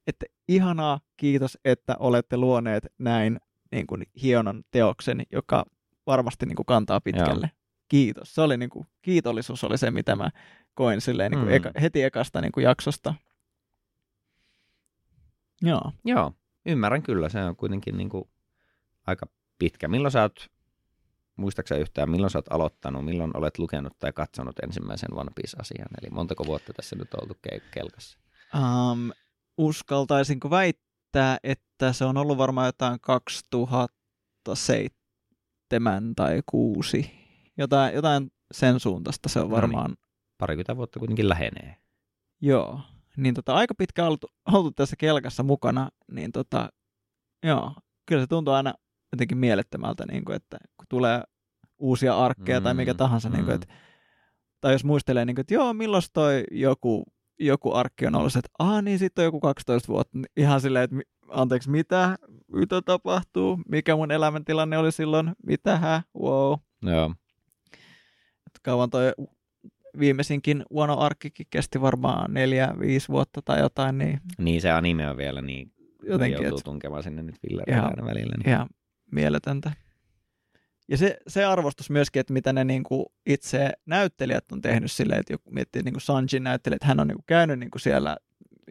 että ihanaa, kiitos, että olette luoneet näin niin kuin, hienon teoksen, joka varmasti niin kuin, kantaa pitkälle. Joo. Kiitos. Se oli niin kuin, kiitollisuus oli se, mitä mä koin silleen, niin kuin mm. eka, heti ekasta niin kuin jaksosta. Joo. Joo, ymmärrän kyllä. Se on kuitenkin niin kuin aika pitkä. Milloin sä oot, muistaaksä yhtään, milloin sä oot aloittanut, milloin olet lukenut tai katsonut ensimmäisen One Piece-asian? Eli montako vuotta tässä nyt oltu kelkassa? Um, uskaltaisinko väittää, että se on ollut varmaan jotain 2007 tai 6 jotain, jotain sen suuntaista se on varmaan. No niin parikymmentä vuotta kuitenkin lähenee. Joo, niin tota, aika pitkä oltu, oltu tässä kelkassa mukana, niin tota, joo, kyllä se tuntuu aina jotenkin mielettömältä, niin kuin, että kun tulee uusia arkkeja mm, tai mikä mm, tahansa, mm. niin kuin, että, tai jos muistelee, niin kuin, että joo, milloin toi joku, joku arkki on ollut, että ah niin, sitten on joku 12 vuotta, niin ihan silleen, että anteeksi, mitä, mitä tapahtuu, mikä mun elämäntilanne oli silloin, mitähän, wow. Joo. Et kauan toi viimeisinkin Wano Arkkikin kesti varmaan neljä, viisi vuotta tai jotain, niin Niin se anime on vielä niin, jotenkin, joutuu tunkemaan sinne nyt aina välillä. Niin. ihan mieletöntä. Ja se, se arvostus myöskin, että mitä ne niinku itse näyttelijät on tehnyt silleen, että joku miettii niinku Sanjin näyttelijä, että hän on niinku käynyt niinku siellä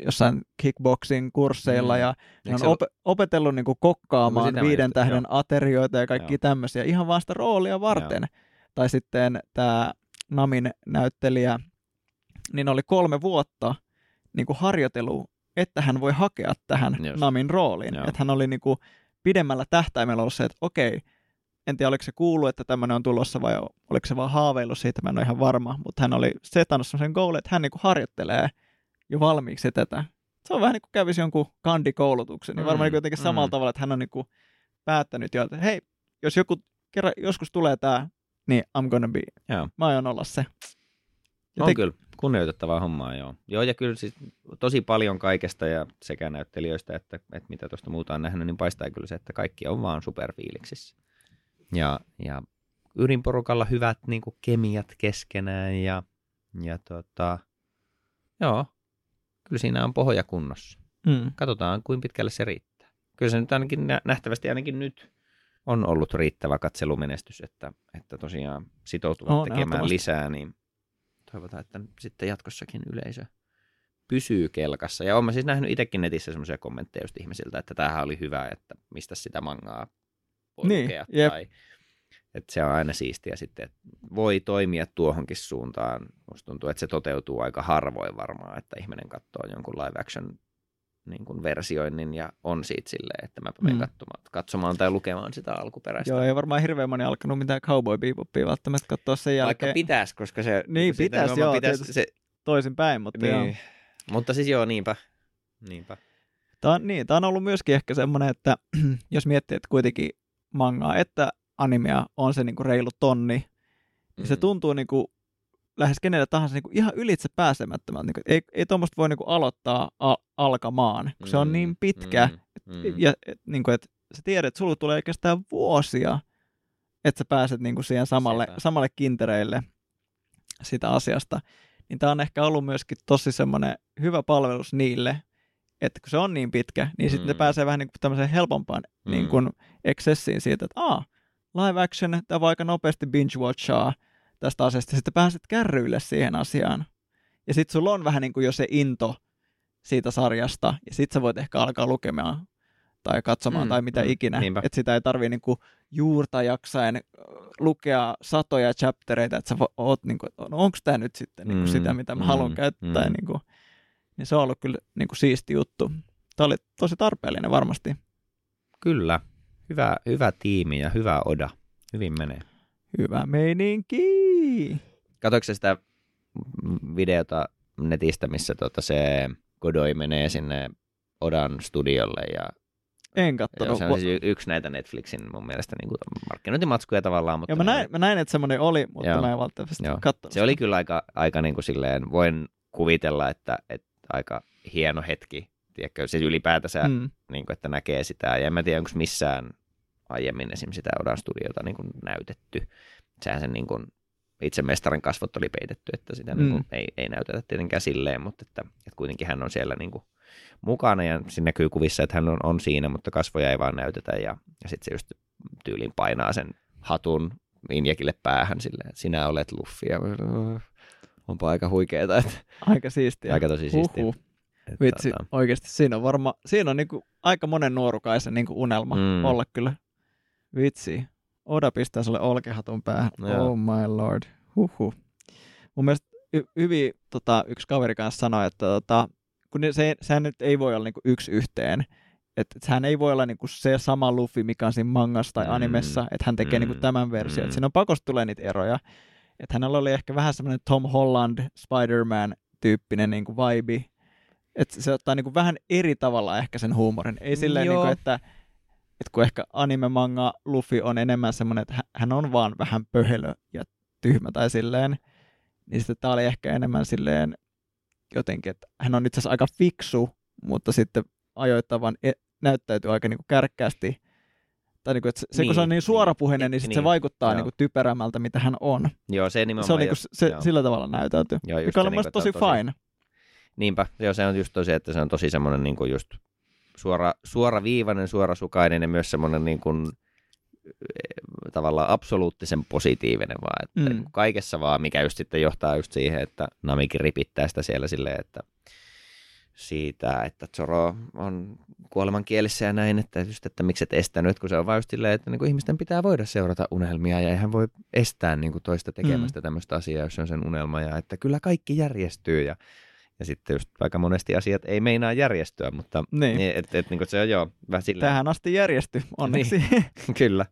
jossain kickboxing kursseilla Mm. ja hän on op- opetellut niinku kokkaamaan Sitä mä viiden tähden joo. aterioita ja kaikki Joo. tämmöisiä ihan vaan sitä roolia varten. Tai sitten tämä Namin näyttelijä, niin oli kolme vuotta niinku harjoitelu, että hän voi hakea tähän Just. Namin rooliin. Joo. Että hän oli niinku pidemmällä tähtäimellä ollut se, että okei, en tiedä oliko se kuullut, että tämmöinen on tulossa vai oliko se vaan haaveillut siitä, mä en ole ihan varma, mutta hän oli setannut sen goalin, että hän niinku harjoittelee jo valmiiksi tätä. Se on vähän niin kuin kävisi jonkun kandikoulutuksen, niin varmaan Mm, niinku jotenkin mm. samalla tavalla, että hän on niinku päättänyt jo, että hei, jos joku kerran joskus tulee tämä, niin I'm gonna be, Joo. mä aion olla se. Ja On kyllä kunnioitettavaa hommaa, joo. Joo, ja kyllä siis tosi paljon kaikesta ja sekä näyttelijöistä että, että mitä tuosta muuta on nähnyt, niin paistaa kyllä se, että kaikki on vaan superfiiliksissä. Ja, ja ydinporukalla hyvät niin kuin kemiat keskenään ja, ja tota, joo, kyllä siinä on pohja kunnossa. Mm. Katsotaan, kuinka pitkälle se riittää. Kyllä se nyt ainakin nä- nähtävästi ainakin nyt on ollut riittävä katselumenestys, että, että tosiaan sitoutuvat On, tekemään lisää, niin toivotaan, että sitten jatkossakin yleisö pysyy kelkassa. Ja olen siis nähnyt itsekin netissä semmoisia kommentteja just ihmisiltä, että tämähän oli hyvä, että mistä sitä mangaa voi Niin, lukea. jep. Tai, että se on aina siistiä sitten, että voi toimia tuohonkin suuntaan. Musta tuntuu, että se toteutuu aika harvoin varmaan, että ihminen katsoo jonkun live action niin kuin versioinnin ja on siitä silleen, että mä menen Mm. katsomaan, katsomaan tai lukemaan sitä alkuperäistä. Joo, ei varmaan hirveän moni alkanut mitään Cowboy Bebopia välttämättä katsoa sen Vaikka jälkeen pitäisi, koska se... Niin, sitä pitäis, nimenomaan joo, pitäis, se, toisinpäin, mutta joo. niin. Mutta siis joo, niinpä. niinpä. Tämä on, niin, tämä on ollut myöskin ehkä semmoinen, että jos miettii, että kuitenkin mangaa että animea on se niinku reilu tonni, niin se Mm. tuntuu niinku lähes kenelle tahansa niinku ihan ylitse pääsemättömältä. Niinku, ei, ei tuommoista voi niinku aloittaa al- alkamaan, kun se on niin pitkä. Mm, mm. Ja et, niinku, et, sä tiedät, että sulla tulee kestää vuosia, että sä pääset niinku siihen samalle, Sepä. samalle kintereille sitä asiasta. Niin tämä on ehkä ollut myöskin tosi semmoinen hyvä palvelus niille, että kun se on niin pitkä, niin sitten ne Mm. pääsee vähän niin kuin tämmöiseen helpompaan Mm. niin kuin excessiin siitä, että aa, live action, tämä voi aika nopeasti binge-watchaa tästä asiasta, sitten pääset kärryille siihen asiaan. Ja sitten sulla on vähän niin kuin jo se into siitä sarjasta, ja sitten sä voit ehkä alkaa lukemaan tai katsomaan Mm, tai mitä mm, ikinä. niinpä. Että sitä ei tarvii niinku juurta jaksain ö, lukea satoja chaptereita, että sä oot niinku, no onko tämä nyt sitten niinku Mm, sitä, mitä mä mm, haluan käyttää. mm. Niinku, niin se on ollut kyllä niinku siisti juttu. Tämä oli tosi tarpeellinen varmasti. Kyllä. Hyvä, hyvä tiimi ja hyvä oda. Hyvin menee. Hyvä meininki. Katoiko sä sitä videota netistä, missä tota se Godoi menee sinne Odan studiolle ja En Joo, kattonut. se on siis yksi näitä Netflixin mun mielestä niin kuin markkinointimatskuja tavallaan. Mutta Joo, mä, näin, mä näin, että semmoinen oli, mutta Joo. mä en Joo. katsonut. se oli kyllä aika, aika niin kuin silleen, voin kuvitella, että, että aika hieno hetki. Tiedätkö, siis ylipäätänsä, mm. Mm. niin kuin, että näkee sitä. Ja en mä tiedä, onko missään aiemmin esim. sitä Odan studiota niin kuin näytetty. Sehän sen niin kuin, itse mestarin kasvot oli peitetty, että sitä mm. niin kuin, ei, ei näytetä tietenkään silleen, mutta että, että kuitenkin hän on siellä niin kuin, mukana ja siinä näkyy kuvissa, että hän on, on siinä, mutta kasvoja ei vaan näytetä ja, ja sitten se just tyyliin painaa sen hatun Injekille päähän silleen, että sinä olet Luffy ja onpa aika huikeeta, että Aika siistiä. aika tosi siistiä. Huhhuh. Että, Vitsi, tota, oikeasti siinä on varma, siinä on niinku aika monen nuorukaisen niinku unelma mm. olla kyllä. Vitsi, Oda pistää sulle olkehatun päähän. No oh my lord. Huhhuh. Mun mielestä y- hyvin tota, yksi kaveri kanssa sanoi, että tota, kun se, sehän nyt ei voi olla niinku yksi yhteen. Että sehän ei voi olla niinku se sama Luffy, mikä on siinä mangassa tai Mm. animessa, että hän tekee Mm. niinku tämän version. Mm. Mm. Siinä on pakosti tulee niitä eroja. Että hänellä oli ehkä vähän semmoinen Tom Holland, Spider-Man-tyyppinen niinku vibe. Että se ottaa niinku vähän eri tavalla ehkä sen huumorin. Ei silleen, Joo. niinku, että, että kun ehkä anime-manga Luffy on enemmän semmoinen, että hä- hän on vaan vähän pöhelö ja tyhmä tai silleen, niin sitten tämä oli ehkä enemmän silleen jotenkin, että hän on itse asiassa aika fiksu, mutta sitten ajoittain vaan e- näyttäytyy aika niin kuin kärkkäästi. Tai niin kuin, että se, se, kun se on Niin, niin suorapuheinen, niin, niin, niin, se vaikuttaa joo. niin kuin typerämmältä, mitä hän on. Joo, se nimenomaan. Se on niin kuin, se, joo. sillä tavalla näytelty. Joo, Mikä on niinku, mielestä että tosi on fine. Niinpä, joo, se on just tosi, että se on tosi semmoinen niin kuin just suora, suoraviivainen, suorasukainen ja myös semmoinen niin kuin, eh, tavallaan absoluuttisen positiivinen vaan, että Mm. kaikessa vaan, mikä just sitten johtaa just siihen, että Namikin ripittää sitä siellä silleen, että siitä, että Zoro on kuoleman kielissä ja näin, että just, että miksi et estänyt, kun se on just silleen, että niin kuin ihmisten pitää voida seurata unelmia ja eihän voi estää niin kuin toista tekemästä mm. tämmöistä asiaa, jos se on sen unelma ja että kyllä kaikki järjestyy ja ja sitten just aika monesti asiat ei meinaa järjestyä, mutta Niin. niin. et, et, niin se on joo, vähän silleen. Tähän asti järjesty, onneksi. Niin. Kyllä,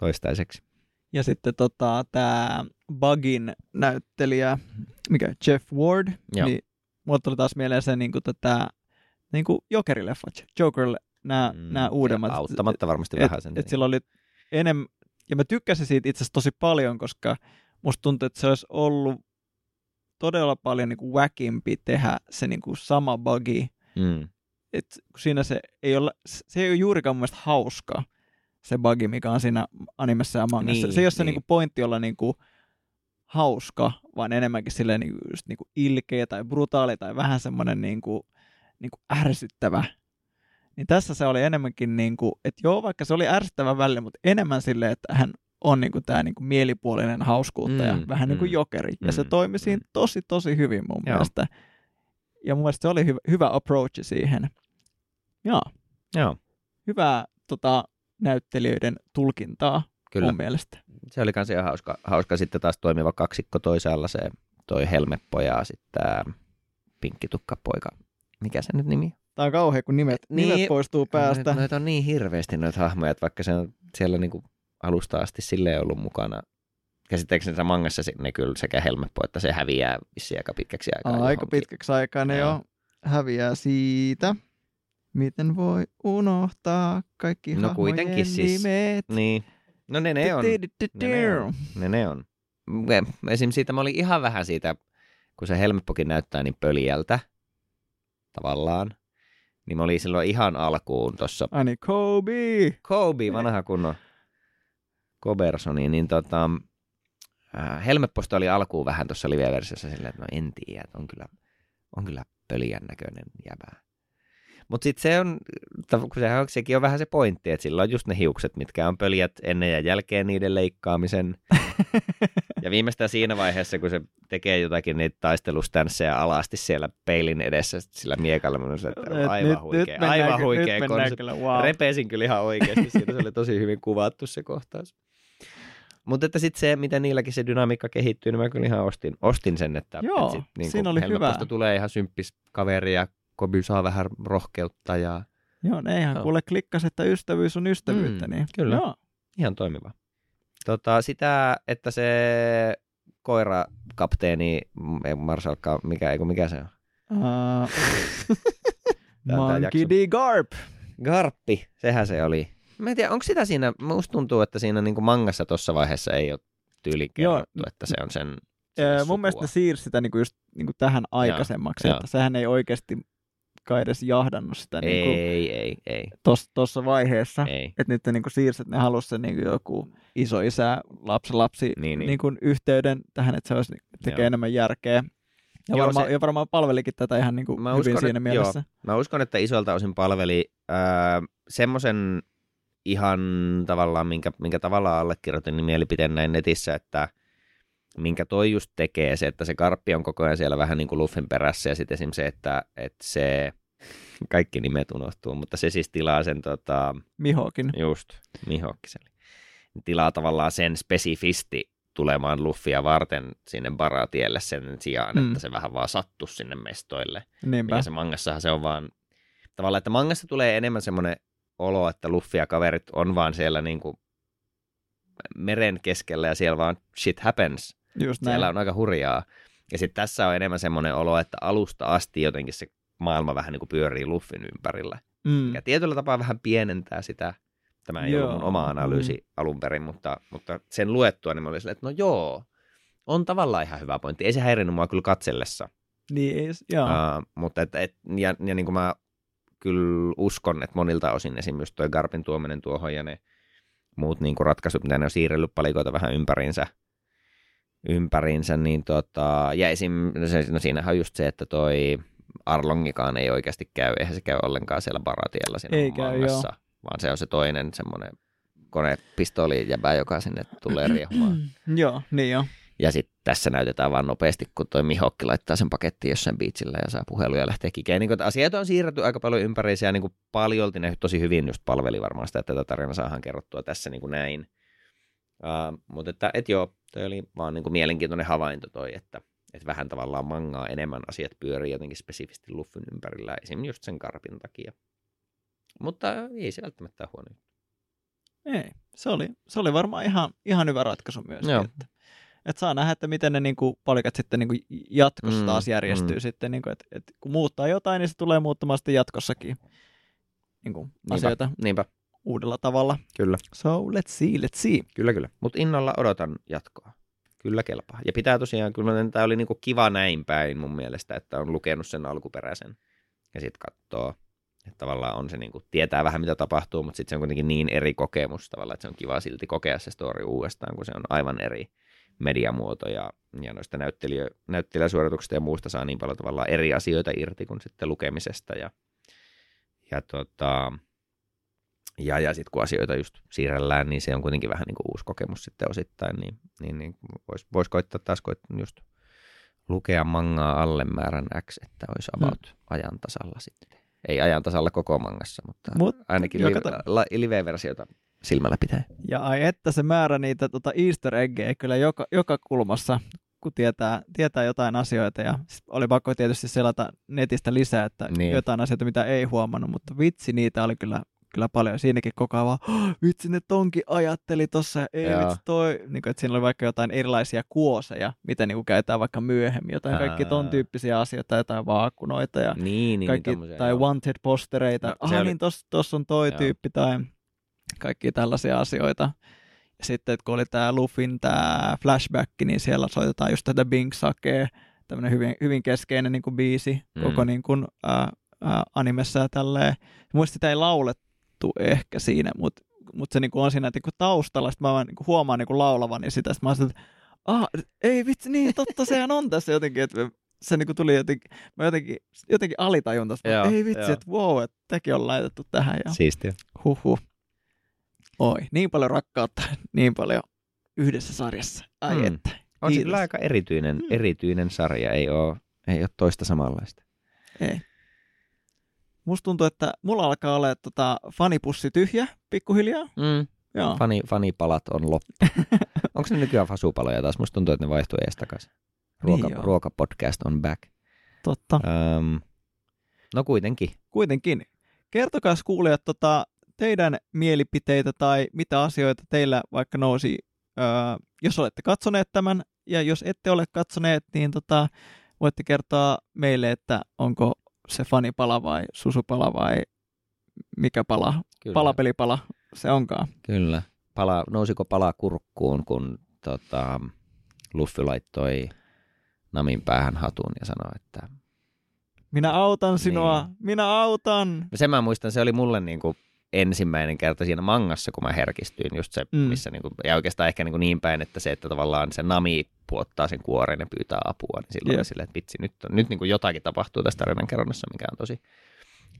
toistaiseksi. Ja sitten tota, tämä Bugin näyttelijä, mikä Jeff Ward, Joo. niin mulle tuli taas mieleen se niin kuin, tätä, niin kuin Jokerileffat, Joker, nämä, mm, nämä uudemmat. Ja auttamatta varmasti et, vähän sen. et sillä oli enemmän, ja mä tykkäsin siitä itse asiassa tosi paljon, koska musta tuntuu, että se olisi ollut todella paljon niin kuin wackimpi tehdä se niin kuin sama bugi. mm. Et siinä se ei ole, se ei ole juurikaan mun hauska, se bugi, mikä on siinä animessa ja mangassa. Niin, se ei ole se niin. niin kuin pointti olla niin kuin hauska, vaan enemmänkin silleen niin kuin, just niin kuin ilkeä tai brutaali tai vähän semmoinen niin kuin, niin kuin ärsyttävä. Niin tässä se oli enemmänkin, niin kuin, että joo, vaikka se oli ärsyttävä välillä, mutta enemmän silleen, että hän on niin kuin tämä niin kuin mielipuolinen hauskuuttaja, Mm, vähän niin kuin mm, jokeri. Ja se mm, toimi siinä mm. tosi, tosi hyvin mun Joo. mielestä. Ja mun mielestä se oli hyvä, hyvä approach siihen. Joo, Joo, hyvää tota, näyttelijöiden tulkintaa kyllä. mun mielestä. Se oli kans ihan hauska, hauska sitten taas toimiva kaksikko toisaalla se toi Helmeppo ja sitten tämä Pinkkitukkapoika. Mikä se nyt nimi? Tää on kauhea, kun nimet, Niin. nimet poistuu päästä. Noita, noita on niin hirveästi noita hahmoja, että vaikka se on siellä niinku alusta asti silleen ollut mukana. Käsittääkseni mangassa se- ne kyllä sekä Helmeppo, että se häviää vissiin aika pitkäksi aikaa. Aika johonkin. pitkäksi aikaa ne jo häviää siitä. Miten voi unohtaa kaikki No hahmojen kuitenkin siis. nimet? Niin. No ne ne on. Ne ne on. Ne ne on. Esim. siitä mä olin ihan vähän siitä, kun se Helmeppokin näyttää niin pöliältä tavallaan. Niin mä olin silloin ihan alkuun tuossa Ai niin, Kobe! Kobe, vanha kunnon Kobersoni, niin tota, äh, Helmepposta oli alkuun vähän tuossa live-versiossa silleen, että no en tiedä, että on kyllä, on kyllä pöliän näköinen jäbä. Mutta sitten se on, ta- kun se, sekin on vähän se pointti, että sillä on just ne hiukset, mitkä on pöljät ennen ja jälkeen niiden leikkaamisen. Ja viimeistään siinä vaiheessa, kun se tekee jotakin niitä taistelustanssejä alasti siellä peilin edessä sillä miekalla, mä olin se, että Et aivan nyt, huikea, nyt aivan huikea nyt kyllä, wow. Repesin kyllä ihan oikeasti, siinä se oli tosi hyvin kuvattu se kohtaus. Mutta että sitten se, miten niilläkin se dynamiikka kehittyy, niin mä kyllä ihan ostin, ostin sen, että Joo, et sit, niin siinä oli hyvä. tulee ihan symppis kaveri ja Koby saa vähän rohkeutta ja Joo, ne ihan kuule klikkas, että ystävyys on ystävyyttä. Mm, niin. kyllä. Joo. ihan toimiva. Tota, sitä, että se koira kapteeni, ei Marsalkka, mikä, ei mikä se on? Uh, Monkey. D. Garp. Garppi, sehän se oli. Mä en tiedä, onko sitä siinä, musta tuntuu, että siinä niin kuin mangassa tuossa vaiheessa ei ole tyyli Joo. kerrottu, että se on sen Öö, sukua. mun mielestä ne siirsi sitä niinku just niinku tähän aikaisemmaksi, joo. että sehän ei oikeasti kai edes jahdannut sitä niinku Ei, ei, ei, tuossa vaiheessa. ei. Että nyt ne niinku siirsi, että ne halusi sen niinku joku iso isä, lapsi, lapsi Niin, niin, niin. Niinku yhteyden tähän, että se olisi tekee Joo. enemmän järkeä. Ja, Joo, varmaan, se- ja varmaan palvelikin tätä ihan niinku Mä hyvin uskon, siinä että- mielessä. Mä uskon, että isolta osin palveli äh, semmoisen ihan tavallaan, minkä, minkä tavallaan allekirjoitin, niin mielipiteen näin netissä, että minkä toi just tekee se, että se karppi on koko ajan siellä vähän niin kuin Luffin perässä ja sitten esim. se, että, että se, kaikki nimet unohtuu, mutta se siis tilaa sen tota, Mihokin. Just, Mihokkiseli. Tilaa tavallaan sen spesifisti tulemaan Luffia varten sinne baratielle sen sijaan, Mm. että se vähän vaan sattuu sinne mestoille. Niinpä. Mikä se mangassahan se on vaan, tavallaan, että mangassa tulee enemmän semmoinen olo, että Luffy ja kaverit on vaan siellä niinku meren keskellä ja siellä vaan shit happens. Just näin. Siellä on aika hurjaa. Ja sitten tässä on enemmän semmoinen olo, että alusta asti jotenkin se maailma vähän niin kuin pyörii Luffin ympärillä mm. mikä tietyllä tapaa vähän pienentää sitä. Tämä ei Joo. ollut mun oma analyysi Mm. alun perin, mutta, mutta sen luettua niin mä olin silleen, että no joo, on tavallaan ihan hyvä pointti. Ei se häirinnyt mua kyllä katsellessa. Niin, ei, joo. Uh, mutta et, et, ja, ja niin kuin mä kyllä uskon, että monilta osin esimerkiksi tuo Garpin tuominen tuohon ja ne muut niin kuin ratkaisut, mitä ne on siirrellyt palikoita vähän ympäriinsä, ympäriinsä niin tota, ja esim, no, se, no siinähän on just se, että toi Arlongikaan ei oikeasti käy, eihän se käy ollenkaan siellä baratiella siinä Ei käy, mangassa, vaan se on se toinen semmoinen konepistooli jäbä, joka sinne tulee riehumaan. Joo, niin joo. Ja sitten tässä näytetään vaan nopeasti, kun toi Mihokki laittaa sen pakettiin jossain biitsillä ja saa puheluja ja lähtee kikeen. Niin asiat on siirretty aika paljon ympäri ja niin paljolti ne tosi hyvin just palveli varmaan sitä, että tätä tarinaa saadaan kerrottua tässä niin kuin näin. Uh, mutta että, et joo, toi oli vaan niin kuin mielenkiintoinen havainto toi, että, että vähän tavallaan mangaa enemmän asiat pyörii jotenkin spesifisti Luffyn ympärillä, esimerkiksi just sen karpin takia. Mutta ei se välttämättä huono. Ei, se oli, se oli varmaan ihan, ihan hyvä ratkaisu myös. Että, että saa nähdä, että miten ne niin kuin, palikat sitten niin kuin jatkossa mm, taas järjestyy mm. sitten, niin kuin, että, että kun muuttaa jotain, niin se tulee muuttamaan sitten jatkossakin niin kuin, niinpä, asioita niinpä. uudella tavalla. Kyllä. So let's see, let's see. Kyllä, kyllä. Mutta innolla odotan jatkoa. Kyllä kelpaa. Ja pitää tosiaan, kyllä tämä oli niin kuin kiva näin päin mun mielestä, että on lukenut sen alkuperäisen ja sitten katsoo että tavallaan on se niin kuin, tietää vähän mitä tapahtuu, mutta sitten se on kuitenkin niin eri kokemus tavallaan, että se on kiva silti kokea se story uudestaan, kun se on aivan eri mediamuoto ja, ja noista näyttelijä, näyttelijäsuorituksista ja muusta saa niin paljon tavallaan eri asioita irti kuin sitten lukemisesta ja, ja, tota, ja, ja sitten kun asioita just siirrellään, niin se on kuitenkin vähän niin kuin uusi kokemus sitten osittain, niin, niin, niin voisi vois koittaa taas koittaa just lukea mangaa alle määrän X, että olisi hmm. about hmm. ajan tasalla sitten ei ajan tasalla koko mangassa, mutta Mut, ainakin li- la- live-versiota silmällä pitää. Ja ai että se määrä niitä tota easter eggejä kyllä joka, joka kulmassa, kun tietää, tietää jotain asioita. Ja oli pakko tietysti selata netistä lisää, että niin. jotain asioita, mitä ei huomannut, mutta vitsi, niitä oli kyllä kyllä paljon. Siinäkin koko ajan vaan, oh, vitsi ne tonki ajatteli tossa, ei Joo. vitsi toi. Niin kuin, että siinä oli vaikka jotain erilaisia kuoseja, mitä niin kuin käytetään vaikka myöhemmin, jotain kaikki ton tyyppisiä asioita, jotain vaakunoita ja niin, niin, kaikki, niin, tai jo. wanted postereita. No, ah, oli... niin tossa tos on toi Joo. tyyppi tai kaikki tällaisia asioita. Ja sitten, että kun oli tämä Luffin tämä flashback, niin siellä soitetaan just tätä Bing Sakea, tämmöinen hyvin, hyvin keskeinen niin kuin biisi mm. koko niin kuin, äh, äh, animessa ja tälleen. Muista sitä ei laulet, juttu ehkä siinä, mutta mut se niinku on siinä niinku taustalla, sitten mä vaan niinku huomaan niinku laulavani sitä, sitten mä oon että ah, ei vitsi, niin totta, sehän on tässä jotenkin, että se niinku tuli jotenkin, mä jotenkin, jotenkin alitajun tästä, joo, ei vitsi, että wow, että tämäkin on laitettu tähän. Ja Siistiä. Huhhuh. Oi, niin paljon rakkautta, niin paljon yhdessä sarjassa. Ai hmm. että. On se kyllä aika erityinen, hmm. erityinen sarja, ei ole, ei ole toista samanlaista. Ei. Musta tuntuu, että mulla alkaa olla tota, fanipussi tyhjä pikkuhiljaa. Mm. Joo. Fani, fanipalat on loppu. Onko ne nykyään fasupaloja taas? Musta tuntuu, että ne vaihtuu ees takaisin. Ruoka, niin ruokapodcast on back. Totta. Um, no kuitenkin. Kuitenkin. Kertokaa kuulijat tota, teidän mielipiteitä tai mitä asioita teillä vaikka nousi, öö, jos olette katsoneet tämän. Ja jos ette ole katsoneet, niin tota, voitte kertoa meille, että onko se fanipala vai susupala vai mikä pala, Kyllä. palapelipala se onkaan. Kyllä. Pala, nousiko pala kurkkuun, kun tota, Luffy laittoi Namin päähän hatun ja sanoi, että... Minä autan sinua, niin. minä autan! Sen mä muistan, se oli mulle niin kuin ensimmäinen kerta siinä mangassa, kun mä herkistyin, just se, mm. missä niin kuin, ja oikeastaan ehkä niin, kuin niin päin, että se, että tavallaan se Nami puottaa sen kuoren ja pyytää apua, niin silloin yep. silleen, että vitsi, nyt, on, nyt niin kuin jotakin tapahtuu tässä tarinan kerronnassa, mikä on tosi,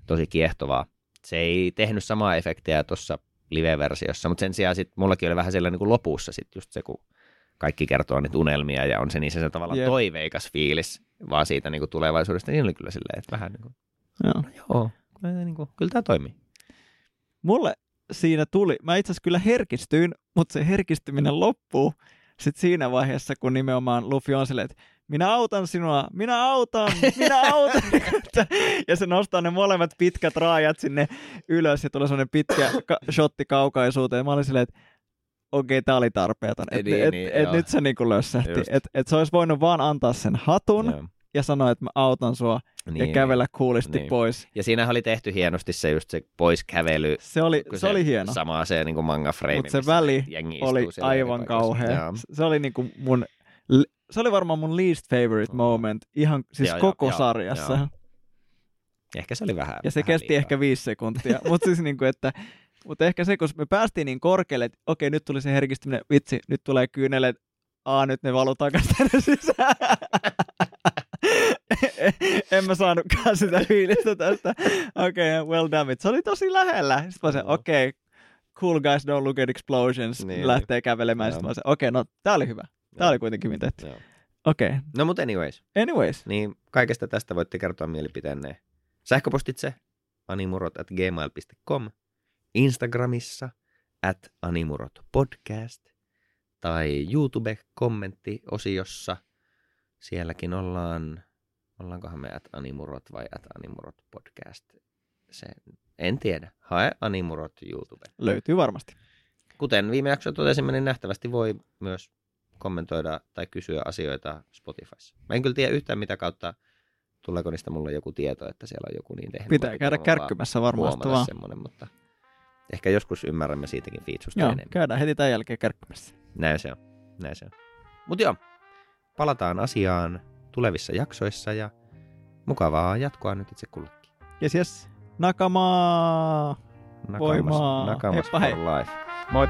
tosi kiehtovaa. Se ei tehnyt samaa efektiä tuossa live-versiossa, mutta sen sijaan sitten mullakin oli vähän siellä niin kuin lopussa sitten just se, kun kaikki kertoo niitä unelmia ja on se niin se, se tavallaan yep. toiveikas fiilis vaan siitä niin kuin tulevaisuudesta, niin oli kyllä silleen, että vähän niin kuin, joo, no joo niin kuin, kyllä tämä toimii. Mulle siinä tuli, mä itse asiassa kyllä herkistyin, mutta se herkistyminen loppuu sitten siinä vaiheessa, kun nimenomaan Luffy on silleen, että minä autan sinua, minä autan, minä autan. ja se nostaa ne molemmat pitkät raajat sinne ylös ja tulee sellainen pitkä ka- shotti kaukaisuuteen. Ja mä olin silleen, että okei, okay, tämä oli tarpeeton. Et, niin, et, niin, et, et nyt se niin lössähti. Että et se olisi voinut vaan antaa sen hatun, joo ja sanoa, että mä autan sua niin, ja kävellä kuulisti niin. pois. Ja siinä oli tehty hienosti se just se poiskävely. Se oli, se, se oli hieno. Sama se niin kuin manga frame. Mutta se väli oli aivan kauhea. Se oli niin kuin mun, se oli varmaan mun least favorite moment ihan siis joo, koko joo, sarjassa. Joo. Ehkä se oli vähän Ja se vähän kesti liikaa. ehkä viisi sekuntia. Mutta siis niinku, että mutta ehkä se, kun me päästiin niin korkealle, että okei, nyt tuli se herkistyminen, vitsi, nyt tulee kyyneleet, aa, nyt ne valuu takaisin tänne sisään. En mä saanutkaan sitä fiilistä tästä. Okei, okay, well damn it. Se oli tosi lähellä. Sitten mä sanoin, okei, okay, cool guys don't look at explosions. Niin lähtee kävelemään. Sitten mä sanoin, okei, okay, no tää oli hyvä. Tää oli kuitenkin hyvin tehty. Okei, okay. No mutta anyways, anyways. niin kaikesta tästä voitte kertoa mielipiteenne sähköpostitse animurot at gmail.com, Instagramissa at animurot podcast tai YouTube-kommenttiosiossa. Sielläkin ollaan, ollaankohan me at animurot vai at animurot podcast. Se, en tiedä. Hae animurot YouTube. Löytyy varmasti. Kuten viime jaksossa totesimme, niin nähtävästi voi myös kommentoida tai kysyä asioita Spotifyssa. Mä en kyllä tiedä yhtään mitä kautta, tuleeko niistä mulle joku tieto, että siellä on joku niin tehnyt. Pitää käydä kärkkymässä varmasti vaan. semmoinen, mutta ehkä joskus ymmärrämme siitäkin featureista Joo, enemmän. käydään heti tämän jälkeen kärkkymässä. Näin se on. Näin se on. Mutta joo, palataan asiaan tulevissa jaksoissa ja mukavaa jatkoa nyt itse kullekin. Yes, yes. Nakamaa! Nakamas, Voimaa. nakamas Heippa for hei. life. Moi!